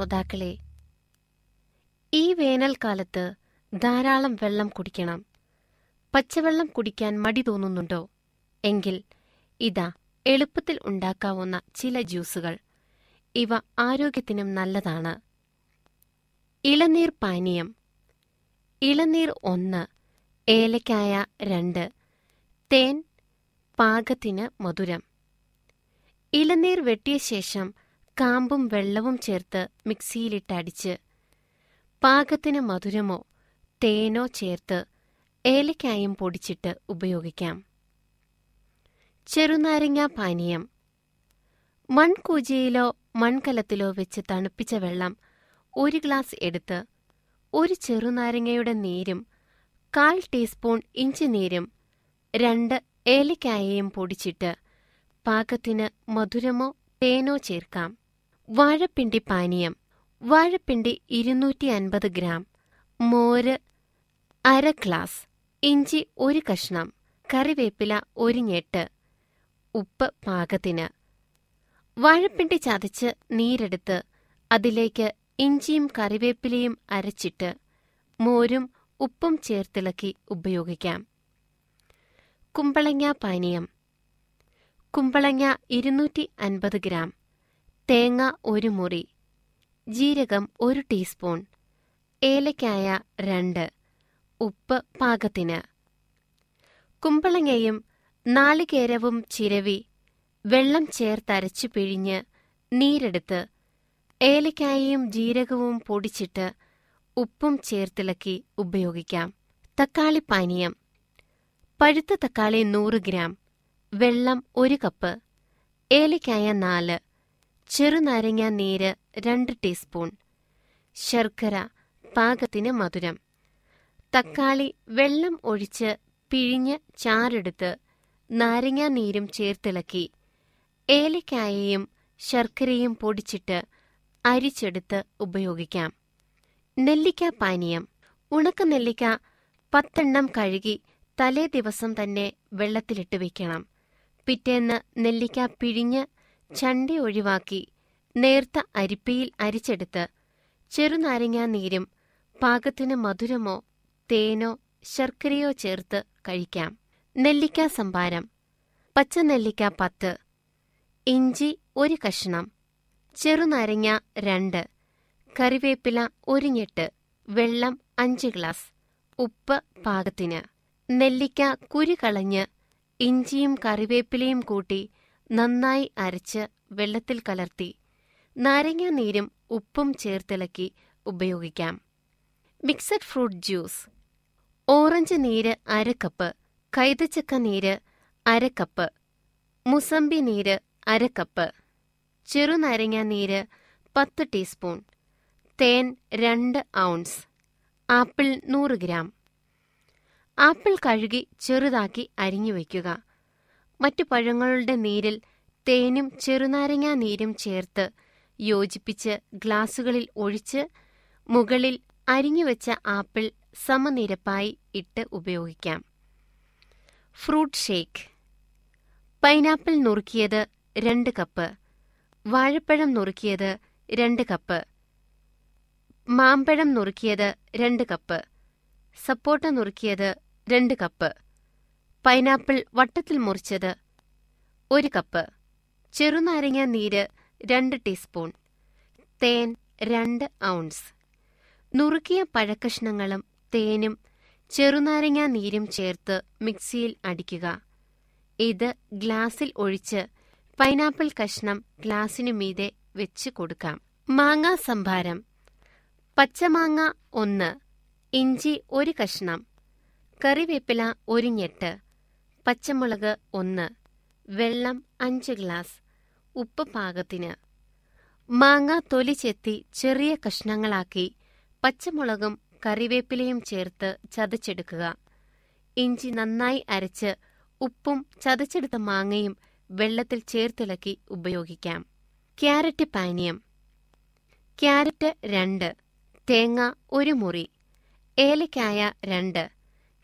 ശ്രോതാക്കളെ ഈ വേനൽക്കാലത്ത് ധാരാളം വെള്ളം കുടിക്കണം. പച്ചവെള്ളം കുടിക്കാൻ മടി തോന്നുന്നുണ്ടോ? എങ്കിൽ ഇതാ എളുപ്പത്തിൽ ഉണ്ടാക്കാവുന്ന ചില ജ്യൂസുകൾ. ഇവ ആരോഗ്യത്തിനും നല്ലതാണ്. ഇളനീർ പാനീയം. ഇളനീർ ഒന്ന് ഏലക്കായ രണ്ട് തേൻ പാകത്തിന് മധുരം. ഇളനീർ വെട്ടിയ ശേഷം കാമ്പും വെള്ളവും ചേർത്ത് മിക്സിയിലിട്ടടിച്ച് പാകത്തിന് മധുരമോ തേനോ ചേർത്ത് ഏലക്കായും പൊടിച്ചിട്ട് ഉപയോഗിക്കാം. ചെറുനാരങ്ങ പാനീയം. മൺകൂജയിലോ മൺകലത്തിലോ വെച്ച് തണുപ്പിച്ച വെള്ളം ഒരു ഗ്ലാസ് എടുത്ത് ഒരു ചെറുനാരങ്ങയുടെ നീരും കാൽ ടീസ്പൂൺ ഇഞ്ചി നീരും രണ്ട് ഏലക്കായയും പൊടിച്ചിട്ട് പാകത്തിന് മധുരമോ തേനോ ചേർക്കാം. വാഴപ്പിണ്ടി പാനീയം. വാഴപ്പിണ്ടി ഇരുന്നൂറ്റി അൻപത് ഗ്രാം. മോര് അര ഗ്ലാസ്. ഇഞ്ചി ഒരു കഷ്ണം. കറിവേപ്പില ഒരു ഞെട്ട് ഉപ്പ് പാകത്തിന്. വാഴപ്പിണ്ടി ചതച്ച് നീരെടുത്ത് അതിലേക്ക് ഇഞ്ചിയും കറിവേപ്പിലയും അരച്ചിട്ട് മോരും ഉപ്പും ചേർത്തിളക്കി ഉപയോഗിക്കാം. കുമ്പളങ്ങ പാനീയം. കുമ്പളങ്ങ ഇരുന്നൂറ്റി അൻപത് ഗ്രാം. തേങ്ങ ഒരു മുറി ജീരകം ഒരു ടീസ്പൂൺ ഏലക്കായ രണ്ട് ഉപ്പ് പാകത്തിന്. കുമ്പളങ്ങയും നാളികേരവും ചിരവി വെള്ളം ചേർത്തരച്ചു പിഴിഞ്ഞ് നീരെടുത്ത് ഏലക്കായയും ജീരകവും പൊടിച്ചിട്ട് ഉപ്പും ചേർത്തിളക്കി ഉപയോഗിക്കാം. തക്കാളി പാനീയം. പഴുത്ത തക്കാളി നൂറ് ഗ്രാം. വെള്ളം ഒരു കപ്പ്. ഏലക്കായ നാല്. ചെറുനാരങ്ങ നീര് രണ്ട് ടീസ്പൂൺ. ശർക്കര പാകത്തിന് മധുരം. തക്കാളി വെള്ളം ഒഴിച്ച് പിഴിഞ്ഞ് ചാറെടുത്ത് നാരങ്ങ നീരും ചേർത്തിളക്കി. ഏലക്കായയും ശർക്കരയും പൊടിച്ചിട്ട് അരിച്ചെടുത്ത് ഉപയോഗിക്കാം. നെല്ലിക്ക പാനീയം. ഉണക്ക നെല്ലിക്ക പത്തെണ്ണം കഴുകി തലേ ദിവസം തന്നെ വെള്ളത്തിലിട്ട് വെക്കണം. പിറ്റേന്ന് നെല്ലിക്ക പിഴിഞ്ഞ് ചണ്ടി ഒഴിവാക്കി നേർത്ത അരിപ്പയിൽ അരിച്ചെടുത്ത് ചെറുനാരങ്ങാ നീരും പാകത്തിന് മധുരമോ തേനോ ശർക്കരയോ ചേർത്ത് കഴിക്കാം. നെല്ലിക്ക സംഭാരം. പച്ചനെല്ലിക്ക പത്ത്. ഇഞ്ചി ഒരു കഷ്ണം. ചെറുനാരങ്ങ രണ്ട്. കറിവേപ്പില ഒരു ഞെട്ട് വെള്ളം അഞ്ച് ഗ്ലാസ്. ഉപ്പ് പാകത്തിന്. നെല്ലിക്ക കുരു കളഞ്ഞ് ഇഞ്ചിയും കറിവേപ്പിലയും കൂട്ടി നന്നായി അരച്ച് വെള്ളത്തിൽ കലർത്തി നാരങ്ങ നീരും ഉപ്പും ചേർത്തിളക്കി ഉപയോഗിക്കാം. Mixed fruit juice. ഓറഞ്ച് നീര് അര കപ്പ് കൈതച്ചക്ക നീര് അര കപ്പ് മുസമ്പി നീര് അര കപ്പ് ചെറുനാരങ്ങ നീര് പത്ത് ടീസ്പൂൺ തേൻ രണ്ട് ഔൺസ് ആപ്പിൾ നൂറ് ഗ്രാം. ആപ്പിൾ കഴുകി ചെറുതാക്കി അരിഞ്ഞു വയ്ക്കുക. മറ്റു പഴങ്ങളുടെ നീരിൽ തേനും ചെറുനാരങ്ങാ നീരും ചേർത്ത് യോജിപ്പിച്ച് ഗ്ലാസുകളിൽ ഒഴിച്ച് മുകളിൽ അരിഞ്ഞുവെച്ച ആപ്പിൾ സമനിരപ്പായി ഇട്ട് ഉപയോഗിക്കാം. Fruit shake. പൈനാപ്പിൾ നുറുക്കിയത് രണ്ട് കപ്പ്. വാഴപ്പഴം നുറുക്കിയത് രണ്ട് കപ്പ്. മാമ്പഴം നുറുക്കിയത് രണ്ട് കപ്പ്. സപ്പോട്ട നുറുക്കിയത് രണ്ട് കപ്പ്. പൈനാപ്പിൾ വട്ടത്തിൽ മുറിച്ചത് ഒരു കപ്പ്. ചെറുനാരങ്ങ നീര് രണ്ട് ടീസ്പൂൺ. തേൻ രണ്ട് ഔൺസ്. നുറുക്കിയ പഴക്കഷ്ണങ്ങളും തേനും ചെറുനാരങ്ങ നീരും ചേർത്ത് മിക്സിയിൽ അടിക്കുക. ഇത് ഗ്ലാസിൽ ഒഴിച്ച് പൈനാപ്പിൾ കഷ്ണം ഗ്ലാസിനു മീതെ വെച്ച് കൊടുക്കാം. മാങ്ങ സംഭാരം. പച്ചമാങ്ങ ഒന്ന് ഇഞ്ചി ഒരു കഷ്ണം കറിവേപ്പില ഒരു ഞെട്ട് പച്ചമുളക് ഒന്ന് വെള്ളം അഞ്ച് ഗ്ലാസ് ഉപ്പ് പാകത്തിന്. മാങ്ങ തൊലി ചെത്തി ചെറിയ കഷ്ണങ്ങളാക്കി പച്ചമുളകും കറിവേപ്പിലയും ചേർത്ത് ചതച്ചെടുക്കുക. ഇഞ്ചി നന്നായി അരച്ച് ഉപ്പും ചതച്ചെടുത്ത മാങ്ങയും വെള്ളത്തിൽ ചേർത്തിളക്കി ഉപയോഗിക്കാം. ക്യാരറ്റ് പാനീയം. ക്യാരറ്റ് രണ്ട് തേങ്ങ ഒരു മുറി ഏലക്കായ രണ്ട്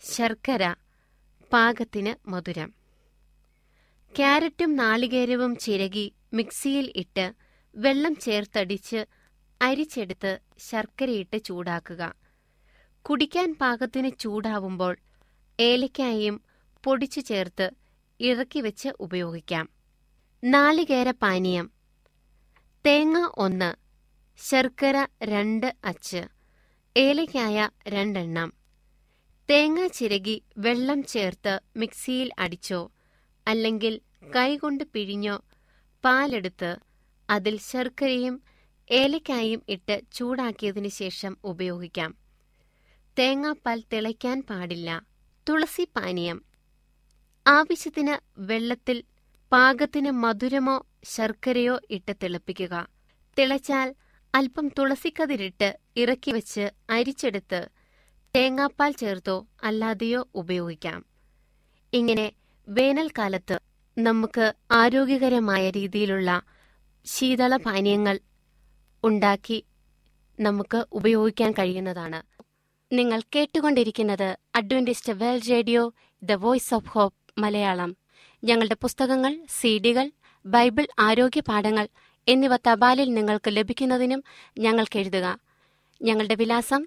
ശർക്കര പാകത്തിന് മധുരം. ക്യാരറ്റും നാളികേരവും ചിരകി മിക്സിയിൽ ഇട്ട് വെള്ളം ചേർത്തടിച്ച് അരിച്ചെടുത്ത് ശർക്കരയിട്ട് ചൂടാക്കുക. കുടിക്കാൻ പാകത്തിന് ചൂടാവുമ്പോൾ ഏലക്കായും പൊടിച്ചു ചേർത്ത് ഇറക്കി വെച്ച് ഉപയോഗിക്കാം. നാളികേര പാനീയം. തേങ്ങ ഒന്ന് ശർക്കര രണ്ട് അച്ച് ഏലക്കായ രണ്ടെണ്ണം തേങ്ങ ചിരകി വെള്ളം ചേർത്ത് മിക്സിയിൽ അടിച്ചോ അല്ലെങ്കിൽ കൈകൊണ്ട് പിഴിഞ്ഞോ പാലെടുത്ത് അതിൽ ശർക്കരയും ഏലക്കായും ഇട്ട് ചൂടാക്കിയതിനു ശേഷം ഉപയോഗിക്കാം. തേങ്ങാപ്പാൽ തിളയ്ക്കാൻ പാടില്ല. തുളസി പാനീയം. ആവശ്യത്തിന് വെള്ളത്തിൽ പാകത്തിന് മധുരമോ ശർക്കരയോ ഇട്ട് തിളപ്പിക്കുക. തിളച്ചാൽ അല്പം തുളസിക്കതിരിട്ട് ഇറക്കി വെച്ച് അരിച്ചെടുത്ത് തേങ്ങാപ്പാൽ ചേർത്തോ അല്ലാതെയോ ഉപയോഗിക്കാം. ഇങ്ങനെ വേനൽക്കാലത്ത് നമുക്ക് ആരോഗ്യകരമായ രീതിയിലുള്ള ശീതള പാനീയങ്ങൾ ഉണ്ടാക്കി നമുക്ക് ഉപയോഗിക്കാൻ കഴിയുന്നതാണ്. നിങ്ങൾ കേട്ടുകൊണ്ടിരിക്കുന്നത് Adventist World Radio the Voice of Hope Malayalam. ഞങ്ങളുടെ പുസ്തകങ്ങൾ സീഡികൾ ബൈബിൾ ആരോഗ്യ പാഠങ്ങൾ എന്നിവ തപാലിൽ നിങ്ങൾക്ക് ലഭിക്കുന്നതിനും ഞങ്ങൾക്ക് എഴുതുക. ഞങ്ങളുടെ വിലാസം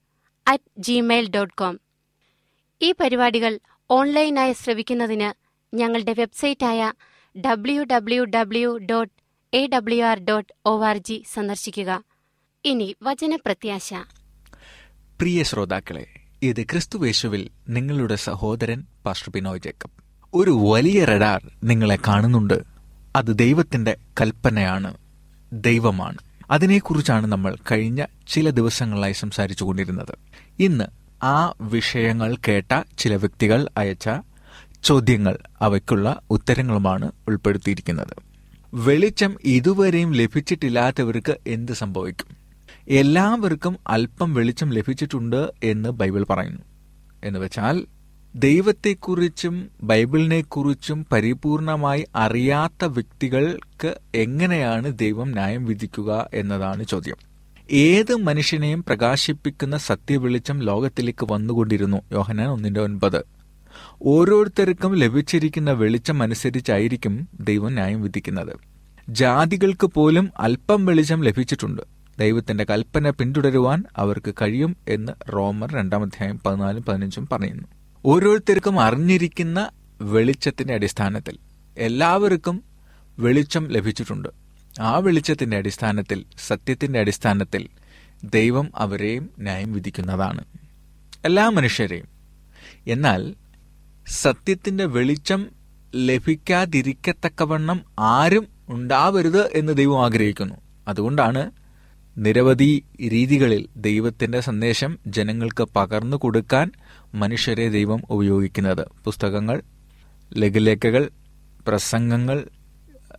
അറ്റ് ജിമെയിൽ ഡോട്ട് കോം ഈ പരിപാടികൾ ഓൺലൈനായി ശ്രവിക്കുന്നതിന് ഞങ്ങളുടെ വെബ്സൈറ്റായ W W W dot A W R dot O R G സന്ദർശിക്കുക. ഇനി വചനപ്രത്യാശ. പ്രിയ ശ്രോതാക്കളെ ഇത് ക്രിസ്തുവേശുവിൽ നിങ്ങളുടെ സഹോദരൻ പാസ്റ്റർ ബിനോയ് ജേക്കബ്. ഒരു വലിയ റഡാർ നിങ്ങളെ കാണുന്നുണ്ട്. അത് ദൈവത്തിന്റെ കൽപ്പനയാണ് ദൈവമാണ്. അതിനെക്കുറിച്ചാണ് നമ്മൾ കഴിഞ്ഞ ചില ദിവസങ്ങളായി സംസാരിച്ചു കൊണ്ടിരുന്നത് ഇന്ന് ആ വിഷയങ്ങൾ കേട്ട ചില വ്യക്തികൾ അയച്ച ചോദ്യങ്ങൾ അവയ്ക്കുള്ള ഉത്തരങ്ങളുമാണ് ഉൾപ്പെടുത്തിയിരിക്കുന്നത്. വെളിച്ചം ഇതുവരെയും ലഭിച്ചിട്ടില്ലാത്തവർക്ക് എന്ത് സംഭവിക്കും? എല്ലാവർക്കും അല്പം വെളിച്ചം ലഭിച്ചിട്ടുണ്ട് എന്ന് ബൈബിൾ പറയുന്നു. എന്ന് വെച്ചാൽ ദൈവത്തെക്കുറിച്ചും ബൈബിളിനെക്കുറിച്ചും പരിപൂർണമായി അറിയാത്ത വ്യക്തികൾക്ക് എങ്ങനെയാണ് ദൈവം ന്യായം വിധിക്കുക എന്നതാണ് ചോദ്യം. ഏത് മനുഷ്യനെയും പ്രകാശിപ്പിക്കുന്ന സത്യവെളിച്ചം ലോകത്തിലേക്ക് വന്നുകൊണ്ടിരുന്നു. യോഹനാൻ ഒന്നിന്റെ ഒൻപത്. ഓരോരുത്തർക്കും ലഭിച്ചിരിക്കുന്ന വെളിച്ചം അനുസരിച്ചായിരിക്കും ദൈവം ന്യായം വിധിക്കുന്നത്. ജാതികൾക്ക് പോലും അല്പം വെളിച്ചം ലഭിച്ചിട്ടുണ്ട്. ദൈവത്തിന്റെ കൽപ്പന പിന്തുടരുവാൻ അവർക്ക് കഴിയും എന്ന് റോമർ രണ്ടാം അധ്യായം പതിനാലും പതിനഞ്ചും പറയുന്നു. ഓരോരുത്തർക്കും അറിഞ്ഞിരിക്കുന്ന വെളിച്ചത്തിന്റെ അടിസ്ഥാനത്തിൽ എല്ലാവർക്കും വെളിച്ചം ലഭിച്ചിട്ടുണ്ട്. ആ വെളിച്ചത്തിന്റെ അടിസ്ഥാനത്തിൽ സത്യത്തിന്റെ അടിസ്ഥാനത്തിൽ ദൈവം അവരെയും ന്യായം വിധിക്കുന്നതാണ്. എല്ലാ മനുഷ്യരെയും. എന്നാൽ സത്യത്തിന്റെ വെളിച്ചം ലഭിക്കാതിരിക്കത്തക്കവണ്ണം ആരും ഉണ്ടാവരുത് എന്ന് ദൈവം ആഗ്രഹിക്കുന്നു. അതുകൊണ്ടാണ് നിരവധി രീതികളിൽ ദൈവത്തിന്റെ സന്ദേശം ജനങ്ങൾക്ക് പകർന്നു കൊടുക്കാൻ മനുഷ്യരെ ദൈവം ഉപയോഗിക്കുന്നത്. പുസ്തകങ്ങൾ ലഘുലേഖകൾ പ്രസംഗങ്ങൾ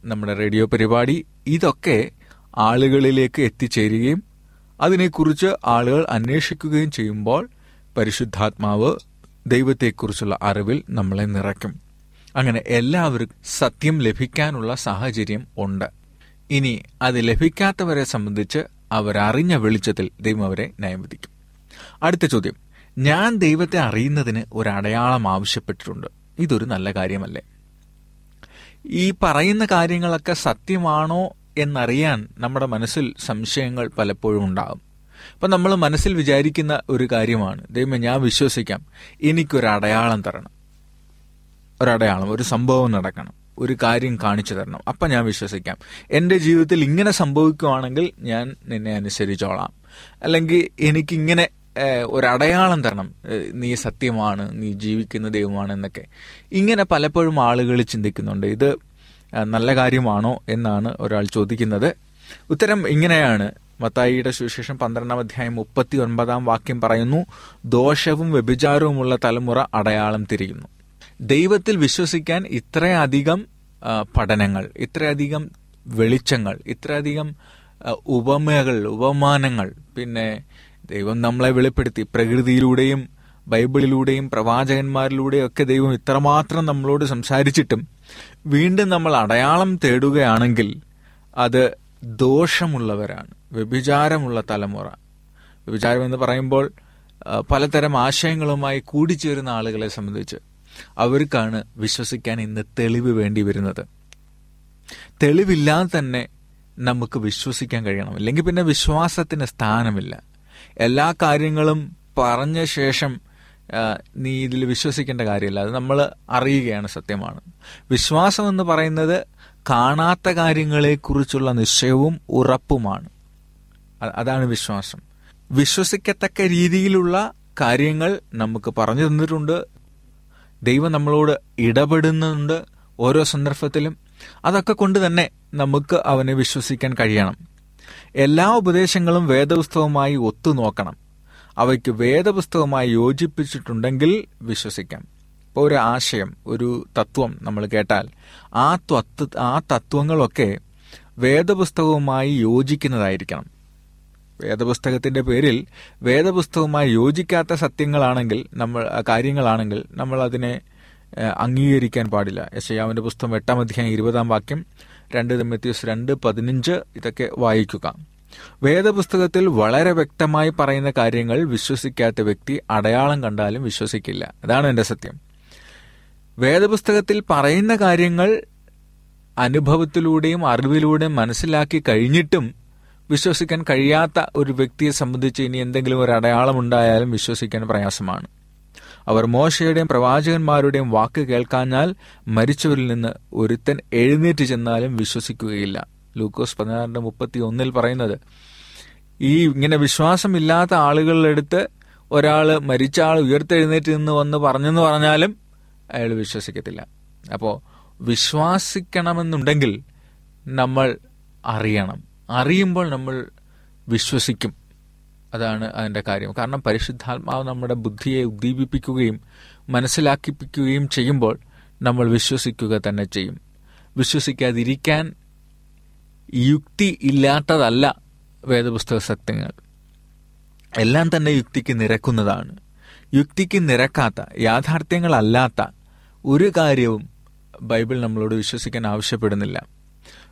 നമ്മുടെ റേഡിയോ പരിപാടി ഇതൊക്കെ ആളുകളിലേക്ക് എത്തിച്ചേരുകയും അതിനെക്കുറിച്ച് ആളുകൾ അന്വേഷിക്കുകയും ചെയ്യുമ്പോൾ പരിശുദ്ധാത്മാവ് ദൈവത്തെക്കുറിച്ചുള്ള അറിവിൽ നമ്മളെ നിറയ്ക്കും. അങ്ങനെ എല്ലാവർക്കും സത്യം ലഭിക്കാനുള്ള സാഹചര്യം ഉണ്ട്. ഇനി അത് ലഭിക്കാത്തവരെ സംബന്ധിച്ച് അവരറിഞ്ഞ വെളിച്ചത്തിൽ ദൈവം അവരെ ന്യായം വിധിക്കും അടുത്ത ചോദ്യം. ഞാൻ ദൈവത്തെ അറിയുന്നതിന് ഒരു അടയാളം ആവശ്യപ്പെട്ടിട്ടുണ്ട്. ഇതൊരു നല്ല കാര്യമല്ലേ? ഈ പറയുന്ന കാര്യങ്ങളൊക്കെ സത്യമാണോ എന്നറിയാൻ നമ്മുടെ മനസ്സിൽ സംശയങ്ങൾ പലപ്പോഴും ഉണ്ടാകും. അപ്പം നമ്മൾ മനസ്സിൽ വിചാരിക്കുന്ന ഒരു കാര്യമാണ്. ദൈവം ഞാൻ വിശ്വസിക്കാം. എനിക്കൊരു അടയാളം തരണം. ഒരടയാളം ഒരു സംഭവം നടക്കണം. ഒരു കാര്യം കാണിച്ചു തരണം. അപ്പം ഞാൻ വിശ്വസിക്കാം. എന്റെ ജീവിതത്തിൽ ഇങ്ങനെ സംഭവിക്കുവാണെങ്കിൽ ഞാൻ നിന്നെ അനുസരിച്ചോളാം. അല്ലെങ്കിൽ എനിക്കിങ്ങനെ ഒരടയാളം തരണം. നീ സത്യമാണ് നീ ജീവിക്കുന്ന ദൈവമാണ് എന്നൊക്കെ. ഇങ്ങനെ പലപ്പോഴും ആളുകൾ ചിന്തിക്കുന്നുണ്ട്. ഇത് നല്ല കാര്യമാണോ എന്നാണ് ഒരാൾ ചോദിക്കുന്നത്. ഉത്തരം ഇങ്ങനെയാണ്. മത്തായിയുടെ സുവിശേഷം പന്ത്രണ്ടാം അധ്യായം മുപ്പത്തി ഒൻപതാം വാക്യം പറയുന്നു ദോഷവും വ്യഭിചാരവുമുള്ള തലമുറ അടയാളം തിരിയുന്നു. ദൈവത്തിൽ വിശ്വസിക്കാൻ ഇത്രയധികം പഠനങ്ങൾ ഇത്രയധികം വെളിച്ചങ്ങൾ ഇത്രയധികം ഉപമകൾ ഉപമാനങ്ങൾ പിന്നെ ദൈവം നമ്മളെ വെളിപ്പെടുത്തി. പ്രകൃതിയിലൂടെയും ബൈബിളിലൂടെയും പ്രവാചകന്മാരിലൂടെയും ഒക്കെ ദൈവം ഇത്രമാത്രം നമ്മളോട് സംസാരിച്ചിട്ടും വീണ്ടും നമ്മൾ അടയാളം തേടുകയാണെങ്കിൽ അത് ദോഷമുള്ളവരാണ്. വ്യഭിചാരമുള്ള തലമുറ. വ്യഭിചാരം എന്ന് പറയുമ്പോൾ പലതരം ആശയങ്ങളുമായി കൂടിച്ചേരുന്ന ആളുകളെ സംബന്ധിച്ച് അവർക്കാണ് വിശ്വസിക്കാൻ ഇന്ന് തെളിവ് വേണ്ടി വരുന്നത്. തെളിവില്ലാതെ തന്നെ നമുക്ക് വിശ്വസിക്കാൻ കഴിയണം. അല്ലെങ്കിൽ പിന്നെ വിശ്വാസത്തിന് സ്ഥാനമില്ല. എല്ലാ കാര്യങ്ങളും പറഞ്ഞ ശേഷം നീ ഇതിൽ വിശ്വസിക്കേണ്ട കാര്യമില്ല. അത് നമ്മൾ അറിയുകയാണ് സത്യമാണ്. വിശ്വാസം എന്ന് പറയുന്നത് കാണാത്ത കാര്യങ്ങളെക്കുറിച്ചുള്ള നിശ്ചയവും ഉറപ്പുമാണ്. അതാണ് വിശ്വാസം. വിശ്വസിക്കത്തക്ക രീതിയിലുള്ള കാര്യങ്ങൾ നമുക്ക് പറഞ്ഞു തന്നിട്ടുണ്ട്. ദൈവം നമ്മളോട് ഇടപെടുന്നുണ്ട് ഓരോ സന്ദർഭത്തിലും. അതൊക്കെ കൊണ്ട് തന്നെ നമുക്ക് അവനെ വിശ്വസിക്കാൻ കഴിയണം. എല്ലാ ഉപദേശങ്ങളും വേദപുസ്തകവുമായി ഒത്തുനോക്കണം. അവയ്ക്ക് വേദപുസ്തകവുമായി യോജിപ്പിച്ചിട്ടുണ്ടെങ്കിൽ വിശ്വസിക്കാം. ഇപ്പോൾ ഒരു ആശയം ഒരു തത്വം നമ്മൾ കേട്ടാൽ ആ തത്വ ആ തത്വങ്ങളൊക്കെ വേദപുസ്തകവുമായി യോജിക്കുന്നതായിരിക്കണം. വേദപുസ്തകത്തിന്റെ പേരിൽ വേദപുസ്തകവുമായി യോജിക്കാത്ത സത്യങ്ങളാണെങ്കിൽ നമ്മൾ കാര്യങ്ങളാണെങ്കിൽ നമ്മൾ അതിനെ അംഗീകരിക്കാൻ പാടില്ല. യശയാവിന്റെ പുസ്തകം എട്ടാം അധ്യായം ഇരുപതാം വാക്യം രണ്ട് തിമ്മത്യൂസ് രണ്ട് പതിനഞ്ച് ഇതൊക്കെ വായിക്കുക. വേദപുസ്തകത്തിൽ വളരെ വ്യക്തമായി പറയുന്ന കാര്യങ്ങൾ വിശ്വസിക്കാത്ത വ്യക്തി അടയാളം കണ്ടാലും വിശ്വസിക്കില്ല. അതാണ് എന്റെ സത്യം. വേദപുസ്തകത്തിൽ പറയുന്ന കാര്യങ്ങൾ അനുഭവത്തിലൂടെയും അറിവിലൂടെയും മനസ്സിലാക്കി കഴിഞ്ഞിട്ടും വിശ്വസിക്കാൻ കഴിയാത്ത ഒരു വ്യക്തിയെ സംബന്ധിച്ച് ഇനി എന്തെങ്കിലും ഒരു അടയാളം ഉണ്ടായാലും വിശ്വസിക്കാൻ പ്രയാസമാണ്. അവർ മോശയുടെയും പ്രവാചകന്മാരുടെയും വാക്ക് കേൾക്കാഞ്ഞാൽ മരിച്ചവരിൽ നിന്ന് ഒരുത്തൻ എഴുന്നേറ്റ് ചെന്നാലും വിശ്വസിക്കുകയില്ല. ലൂക്കോസ് പതിനാറിന്റെ മുപ്പത്തി ഒന്നിൽ പറയുന്നത് ഈ ഇങ്ങനെ വിശ്വാസമില്ലാത്ത ആളുകളുടെ അടുത്ത് ഒരാൾ മരിച്ച ആൾ ഉയർത്തെഴുന്നേറ്റ് നിന്ന് വന്ന് പറഞ്ഞെന്ന് പറഞ്ഞാലും അയാൾ വിശ്വസിക്കത്തില്ല. അപ്പോൾ വിശ്വാസിക്കണമെന്നുണ്ടെങ്കിൽ നമ്മൾ അറിയണം. അറിയുമ്പോൾ നമ്മൾ വിശ്വസിക്കും. അതാണ് അതിന്റെ കാര്യം. കാരണം പരിശുദ്ധാത്മാവ് നമ്മുടെ ബുദ്ധിയെ ഉദ്ദീപിപ്പിക്കുകയും മനസ്സിലാക്കിപ്പിക്കുകയും ചെയ്യുമ്പോൾ നമ്മൾ വിശ്വസിക്കുക തന്നെ ചെയ്യും. വിശ്വസിക്കാതിരിക്കാൻ യുക്തി ഇല്ലാത്തതല്ല വേദപുസ്തക സത്യങ്ങൾ. എല്ലാം തന്നെ യുക്തിക്ക് നിരക്കുന്നതാണ്. യുക്തിക്ക് നിരക്കാത്ത യാഥാർത്ഥ്യങ്ങളല്ലാത്ത ഒരു കാര്യവും ബൈബിൾ നമ്മളോട് വിശ്വസിക്കാൻ ആവശ്യപ്പെടുന്നില്ല.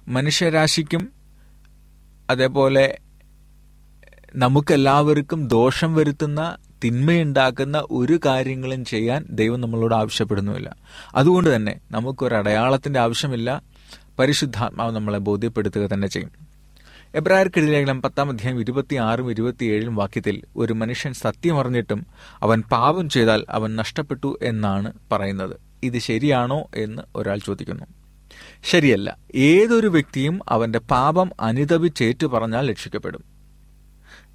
മനുഷ്യരാശിക്കും അതേപോലെ നമുക്കെല്ലാവർക്കും ദോഷം വരുത്തുന്ന തിന്മയുണ്ടാക്കുന്ന ഒരു കാര്യങ്ങളും ചെയ്യാൻ ദൈവം നമ്മളോട് ആവശ്യപ്പെടുന്നുമില്ല. അതുകൊണ്ട് തന്നെ നമുക്കൊരു അടയാളത്തിന്റെ ആവശ്യമില്ല. പരിശുദ്ധാത്മാവ് നമ്മളെ ബോധ്യപ്പെടുത്തുക തന്നെ ചെയ്യും. എബ്രായർക്കെതിരെ പത്താം അധ്യായം ഇരുപത്തിയാറും ഇരുപത്തിയേഴും വാക്യത്തിൽ ഒരു മനുഷ്യൻ സത്യമറിഞ്ഞിട്ടും അവൻ പാപം ചെയ്താൽ അവൻ നഷ്ടപ്പെട്ടു എന്നാണ് പറയുന്നത്. ഇത് ശരിയാണോ എന്ന് ഒരാൾ ചോദിക്കുന്നു. ശരിയല്ല. ഏതൊരു വ്യക്തിയും അവന്റെ പാപം അനുതപിച്ചേറ്റു പറഞ്ഞാൽ രക്ഷിക്കപ്പെടും.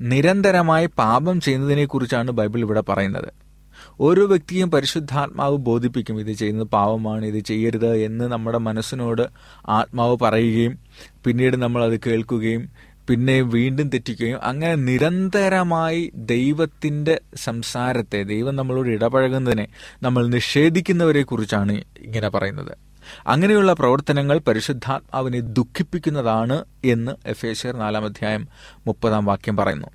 നിരന്തരമായി പാപം ചെയ്യുന്നതിനെക്കുറിച്ചാണ് ബൈബിൾ ഇവിടെ പറയുന്നത്. ഓരോ വ്യക്തിയും പരിശുദ്ധാത്മാവ് ബോധിപ്പിക്കും ഇത് ചെയ്യുന്നത് പാവമാണ് ഇത് ചെയ്യരുത് എന്ന് നമ്മുടെ മനസ്സിനോട് ആത്മാവ് പറയുകയും പിന്നീട് നമ്മൾ അത് കേൾക്കുകയും പിന്നെ വീണ്ടും തെറ്റിക്കുകയും അങ്ങനെ നിരന്തരമായി ദൈവത്തിന്റെ സംസാരത്തെ ദൈവം നമ്മളോട് ഇടപഴകുന്നതിനെ നമ്മൾ നിഷേധിക്കുന്നവരെ കുറിച്ചാണ് ഇങ്ങനെ പറയുന്നത്. അങ്ങനെയുള്ള പ്രവർത്തനങ്ങൾ പരിശുദ്ധാത്മാവിനെ ദുഃഖിപ്പിക്കുന്നതാണ് എന്ന് എഫേശ്യർ നാലാം അധ്യായം മുപ്പതാം വാക്യം പറയുന്നു.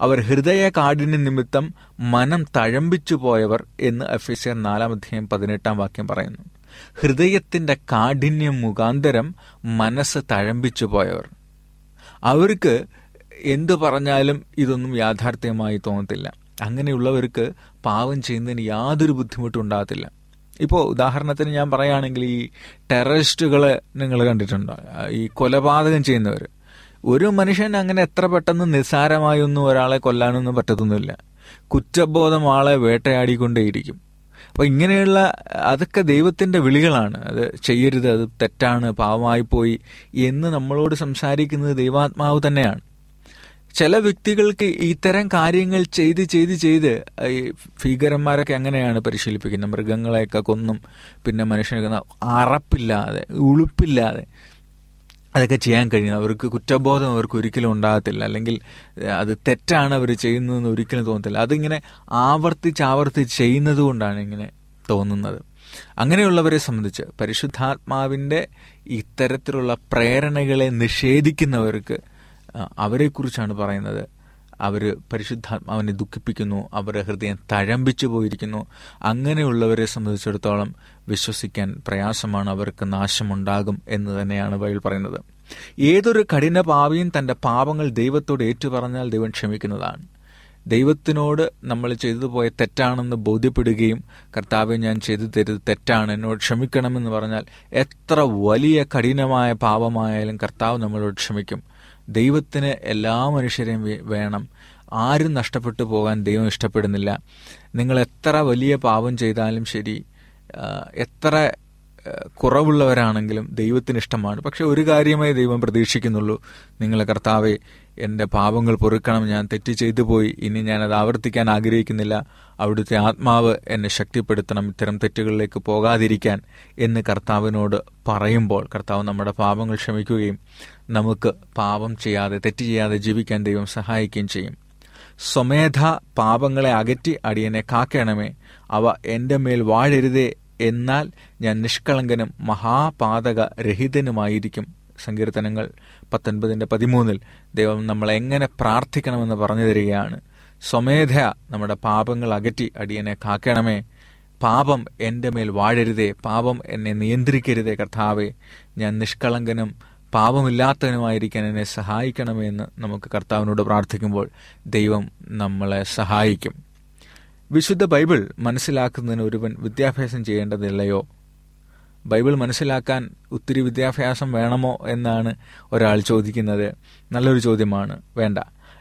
അവർ ഹൃദയ കാഠിന്യ നിമിത്തം മനം തഴമ്പിച്ചു പോയവർ എന്ന് എഫേശ്യർ നാലാം അധ്യായം പതിനെട്ടാം വാക്യം പറയുന്നു. ഹൃദയത്തിന്റെ കാഠിന്യം മുഖാന്തരം മനസ്സ് തഴമ്പിച്ചു പോയവർ. അവർക്ക് എന്തു പറഞ്ഞാലും ഇതൊന്നും യാഥാർത്ഥ്യമായി തോന്നത്തില്ല. അങ്ങനെയുള്ളവർക്ക് പാവം ചെയ്യുന്നതിന് യാതൊരു ബുദ്ധിമുട്ടും ഉണ്ടാകത്തില്ല. ഇപ്പോൾ ഉദാഹരണത്തിന് ഞാൻ പറയുകയാണെങ്കിൽ ഈ ടെററിസ്റ്റുകളെ നിങ്ങൾ കണ്ടിട്ടുണ്ടോ? ഈ കൊലപാതകം ചെയ്യുന്നവർ ഒരു മനുഷ്യൻ അങ്ങനെ എത്ര പെട്ടെന്ന് നിസ്സാരമായി ഒന്നും ഒരാളെ കൊല്ലാനൊന്നും പറ്റത്തൊന്നുമില്ല. കുറ്റബോധം ആളെ വേട്ടയാടിക്കൊണ്ടേയിരിക്കും അപ്പോൾ ഇങ്ങനെയുള്ള അതൊക്കെ ദൈവത്തിന്റെ വിളികളാണ്. അത് ചെയ്യരുത് അത് തെറ്റാണ് പാവമായി പോയി എന്ന് നമ്മളോട് സംസാരിക്കുന്നത് ദൈവാത്മാവ് തന്നെയാണ്. ചില വ്യക്തികൾക്ക് ഇത്തരം കാര്യങ്ങൾ ചെയ്ത് ചെയ്ത് ചെയ്ത് ഈ ഭീകരന്മാരൊക്കെ അങ്ങനെയാണ് പരിശീലിപ്പിക്കുന്നത്? മൃഗങ്ങളെയൊക്കെ കൊന്നും പിന്നെ മനുഷ്യനെ അറപ്പില്ലാതെ ഉളുപ്പില്ലാതെ അതൊക്കെ ചെയ്യാൻ കഴിയുന്നത്. അവർക്ക് കുറ്റബോധം അവർക്ക് ഒരിക്കലും ഉണ്ടാകത്തില്ല. അല്ലെങ്കിൽ അത് തെറ്റാണ് അവർ ചെയ്യുന്നതെന്ന് ഒരിക്കലും തോന്നത്തില്ല. അതിങ്ങനെ ആവർത്തിച്ച് ആവർത്തിച്ച് ചെയ്യുന്നത് കൊണ്ടാണ് ഇങ്ങനെ തോന്നുന്നത്. അങ്ങനെയുള്ളവരെ സംബന്ധിച്ച് പരിശുദ്ധാത്മാവിന്റെ ഇത്തരത്തിലുള്ള പ്രേരണകളെ നിഷേധിക്കുന്നവർക്ക് അവരെക്കുറിച്ചാണ് പറയുന്നത്. അവർ പരിശുദ്ധാത്മാവിനെ ദുഃഖിപ്പിക്കുന്നു അവരുടെ ഹൃദയം തഴമ്പിച്ചു പോയിരിക്കുന്നു. അങ്ങനെയുള്ളവരെ സംബന്ധിച്ചിടത്തോളം വിശ്വസിക്കാൻ പ്രയാസമാണ് അവർക്ക് നാശമുണ്ടാകും എന്ന് തന്നെയാണ് ബൈബിൾ പറയുന്നത്. ഏതൊരു കഠിന പാവിയും തന്റെ പാപങ്ങൾ ദൈവത്തോട് ഏറ്റുപറഞ്ഞാൽ ദൈവം ക്ഷമിക്കുന്നതാണ്. ദൈവത്തിനോട് നമ്മൾ ചെയ്തു പോയ തെറ്റാണെന്ന് ബോധ്യപ്പെടുകയും കർത്താവ് ഞാൻ ചെയ്തു തരുത് തെറ്റാണ് എന്നോട് ക്ഷമിക്കണമെന്ന് പറഞ്ഞാൽ എത്ര വലിയ കഠിനമായ പാപമായാലും കർത്താവ് നമ്മളോട് ക്ഷമിക്കും. ദൈവത്തിന് എല്ലാ മനുഷ്യരെയും വേണം. ആരും നഷ്ടപ്പെട്ടു പോകാൻ ദൈവം ഇഷ്ടപ്പെടുന്നില്ല. നിങ്ങൾ എത്ര വലിയ പാപം ചെയ്താലും ശരി എത്ര കുറവുള്ളവരാണെങ്കിലും ദൈവത്തിന് ഇഷ്ടമാണ്. പക്ഷെ ഒരു കാര്യമായി ദൈവം പ്രതീക്ഷിക്കുന്നുള്ളൂ. നിങ്ങളെ കർത്താവെ എന്റെ പാപങ്ങൾ പൊറുക്കണം. ഞാൻ തെറ്റ് ചെയ്തു പോയി. ഇനി ഞാനത് ആവർത്തിക്കാൻ ആഗ്രഹിക്കുന്നില്ല. അവിടുത്തെ ആത്മാവ് എന്നെ ശക്തിപ്പെടുത്തണം. ഇത്തരം തെറ്റുകളിലേക്ക് പോകാതിരിക്കാൻ എന്ന് കർത്താവിനോട് പറയുമ്പോൾ കർത്താവ് നമ്മുടെ പാപങ്ങൾ ക്ഷമിക്കുകയും നമുക്ക് പാപം ചെയ്യാതെ തെറ്റ് ചെയ്യാതെ ജീവിക്കാൻ ദൈവം സഹായിക്കുകയും ചെയ്യും. സ്വമേധ പാപങ്ങളെ അകറ്റി അടിയനെ കാക്കണമേ. അവ എന്റെ മേൽ വാഴരുതേ എന്നാൽ ഞാൻ നിഷ്കളങ്കനും മഹാപാതക രഹിതനുമായിരിക്കും സങ്കീർത്തനങ്ങൾ പത്തൊൻപതിന്റെ പതിമൂന്നിൽ ദൈവം നമ്മൾ എങ്ങനെ പ്രാർത്ഥിക്കണമെന്ന് പറഞ്ഞു തരികയാണ്. സ്വമേധ നമ്മുടെ പാപങ്ങൾ അകറ്റി അടിയനെ കാക്കണമേ. പാപം എന്റെ മേൽ വാഴരുതേ പാപം എന്നെ നിയന്ത്രിക്കരുതേ കർത്താവേ. ഞാൻ നിഷ്കളങ്കനും പാപമില്ലാത്തവനുമായിരിക്കാൻ എന്നെ സഹായിക്കണമെന്ന് നമുക്ക് കർത്താവിനോട് പ്രാർത്ഥിക്കുമ്പോൾ ദൈവം നമ്മളെ സഹായിക്കും. വിശുദ്ധ ബൈബിൾ മനസ്സിലാക്കുന്നതിന് ഒരുവൻ വിദ്യാഭ്യാസം ചെയ്യേണ്ടതില്ലയോ? ബൈബിൾ മനസ്സിലാക്കാൻ ഒത്തിരി വിദ്യാഭ്യാസം വേണമോ എന്നാണ് ഒരാൾ ചോദിക്കുന്നത്. നല്ലൊരു ചോദ്യമാണ്. വേണ്ട.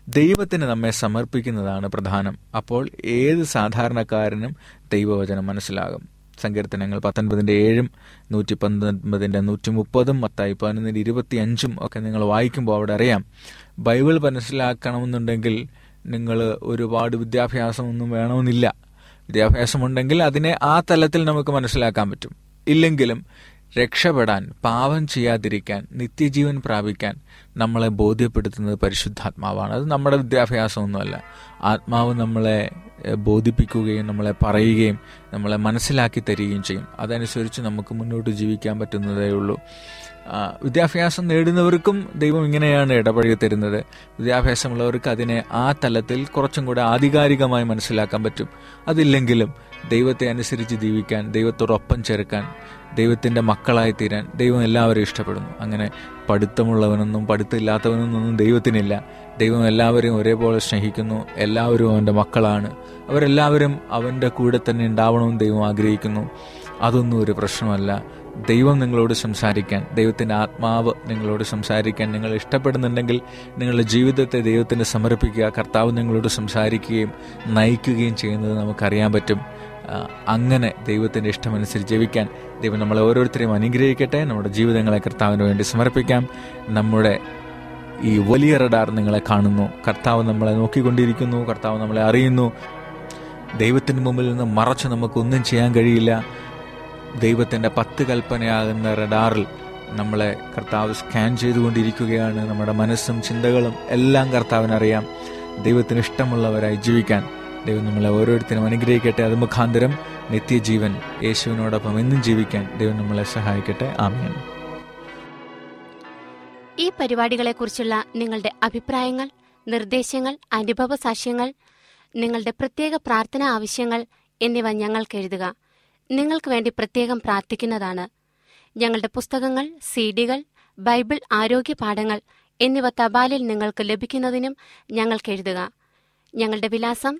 ദൈവത്തിന് നമ്മെ സമർപ്പിക്കുന്നതാണ് പ്രധാനം. അപ്പോൾ ഏത് സാധാരണക്കാരനും ദൈവവചനം മനസ്സിലാകും. സങ്കീർത്തനങ്ങൾ പത്തൊൻപതിന്റെ ഏഴും നൂറ്റി പത്തൊൻപതിന്റെ നൂറ്റി മുപ്പതും മത്തായി പതിനൊന്നിന്റെ ഇരുപത്തി അഞ്ചും ഒക്കെ നിങ്ങൾ വായിക്കുമ്പോൾ അവിടെ അറിയാം. ബൈബിൾ മനസ്സിലാക്കണമെന്നുണ്ടെങ്കിൽ നിങ്ങൾ ഒരുപാട് വിദ്യാഭ്യാസമൊന്നും വേണമെന്നില്ല. വിദ്യാഭ്യാസമുണ്ടെങ്കിൽ അതിനെ ആ തലത്തിൽ നമുക്ക് മനസ്സിലാക്കാൻ പറ്റും. ഇല്ലെങ്കിലും രക്ഷപ്പെടാൻ പാപം ചെയ്യാതിരിക്കാൻ നിത്യജീവൻ പ്രാപിക്കാൻ നമ്മളെ ബോധ്യപ്പെടുത്തുന്നത് പരിശുദ്ധാത്മാവാണ്. അത് നമ്മുടെ വിദ്യാഭ്യാസമൊന്നുമല്ല. ആത്മാവ് നമ്മളെ ബോധിപ്പിക്കുകയും നമ്മളെ പറയുകയും നമ്മളെ മനസ്സിലാക്കി തരികയും ചെയ്യും. അതനുസരിച്ച് നമുക്ക് മുന്നോട്ട് ജീവിക്കാൻ പറ്റുന്നതേ ഉള്ളൂ. വിദ്യാഭ്യാസം നേടുന്നവർക്കും ദൈവം ഇങ്ങനെയാണ് ഇടപഴകി തരുന്നത്. വിദ്യാഭ്യാസമുള്ളവർക്ക് അതിനെ ആ തലത്തിൽ കുറച്ചും കൂടെ ആധികാരികമായി മനസ്സിലാക്കാൻ പറ്റും. അതില്ലെങ്കിലും ദൈവത്തെ അനുസരിച്ച് ജീവിക്കാൻ ദൈവത്തോടൊപ്പം ചേർക്കാൻ ദൈവത്തിന്റെ മക്കളായി തീരാൻ ദൈവം എല്ലാവരെയും ഇഷ്ടപ്പെടുന്നു. അങ്ങനെ പഠിത്തമുള്ളവനൊന്നും പഠിത്തമില്ലാത്തവനൊന്നും ദൈവത്തിനില്ല. ദൈവം എല്ലാവരെയും ഒരേപോലെ സ്നേഹിക്കുന്നു. എല്ലാവരും അവന്റെ മക്കളാണ്. അവരെല്ലാവരും അവന്റെ കൂടെ തന്നെ ഉണ്ടാവണമെന്ന് ദൈവം ആഗ്രഹിക്കുന്നു. അതൊന്നും ഒരു പ്രശ്നമല്ല. ദൈവം നിങ്ങളോട് സംസാരിക്കാൻ ദൈവത്തിന്റെ ആത്മാവ് നിങ്ങളോട് സംസാരിക്കാൻ നിങ്ങൾ ഇഷ്ടപ്പെടുന്നുണ്ടെങ്കിൽ നിങ്ങളുടെ ജീവിതത്തെ ദൈവത്തിന് സമർപ്പിക്കുക കർത്താവ് നിങ്ങളോട് സംസാരിക്കുകയും നയിക്കുകയും ചെയ്യുന്നത് നമുക്കറിയാൻ പറ്റും. അങ്ങനെ ദൈവത്തിന്റെ ഇഷ്ടമനുസരിച്ച് ജീവിക്കാൻ ദൈവം നമ്മളെ ഓരോരുത്തരെയും അനുഗ്രഹിക്കട്ടെ. നമ്മുടെ ജീവിതങ്ങളെ കർത്താവിന് വേണ്ടി സമർപ്പിക്കാം. നമ്മുടെ ഈ വലിയ റഡാർ നിങ്ങളെ കാണുന്നു. കർത്താവ് നമ്മളെ നോക്കിക്കൊണ്ടിരിക്കുന്നു. കർത്താവ് നമ്മളെ അറിയുന്നു. ദൈവത്തിന് മുമ്പിൽ നിന്ന് മറച്ച് നമുക്കൊന്നും ചെയ്യാൻ കഴിയില്ല. ദൈവത്തിന്റെ പത്ത് കൽപ്പനയാകുന്ന റഡാറിൽ നമ്മളെ കർത്താവ് സ്കാൻ ചെയ്തുകൊണ്ടിരിക്കുകയാണ്. നമ്മുടെ മനസ്സും ചിന്തകളും എല്ലാം കർത്താവിനറിയാം. ദൈവത്തിന് ഇഷ്ടമുള്ളവരായി ജീവിക്കാൻ ദൈവം നമ്മളെ ഓരോരുത്തരും അനുഗ്രഹിക്കട്ടെ. അത് മുഖാന്തരം നിത്യജീവൻ യേശുവിനോടൊപ്പം എന്നും ജീവിക്കാൻ ദൈവം നമ്മളെ സഹായിക്കട്ടെ. ആമേൻ. ഈ പരിപാടികളെക്കുറിച്ചുള്ള നിങ്ങളുടെ അഭിപ്രായങ്ങൾ നിർദ്ദേശങ്ങൾ അനുഭവ സാക്ഷ്യങ്ങൾ നിങ്ങളുടെ പ്രത്യേക പ്രാർത്ഥന ആവശ്യങ്ങൾ എന്നിവ ഞങ്ങൾക്ക് എഴുതുക. നിങ്ങൾക്ക് വേണ്ടി പ്രത്യേകം പ്രാർത്ഥിക്കുന്നതാണ്. ഞങ്ങളുടെ പുസ്തകങ്ങൾ സീഡികൾ ബൈബിൾ ആരോഗ്യ പാഠങ്ങൾ എന്നിവ തപാലിൽ നിങ്ങൾക്ക് ലഭിക്കുന്നതിനും ഞങ്ങൾക്ക് എഴുതുക. ഞങ്ങളുടെ വിലാസം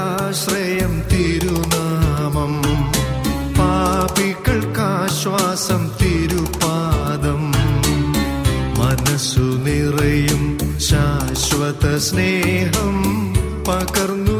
ഏഴകൾക്കാശ്രയം തിരുനാമം. പാപികൾക്കാശ്വാസം തിരുപാദം. മനസ്സു നിറയും ശാശ്വത സ്നേഹം പകർന്നു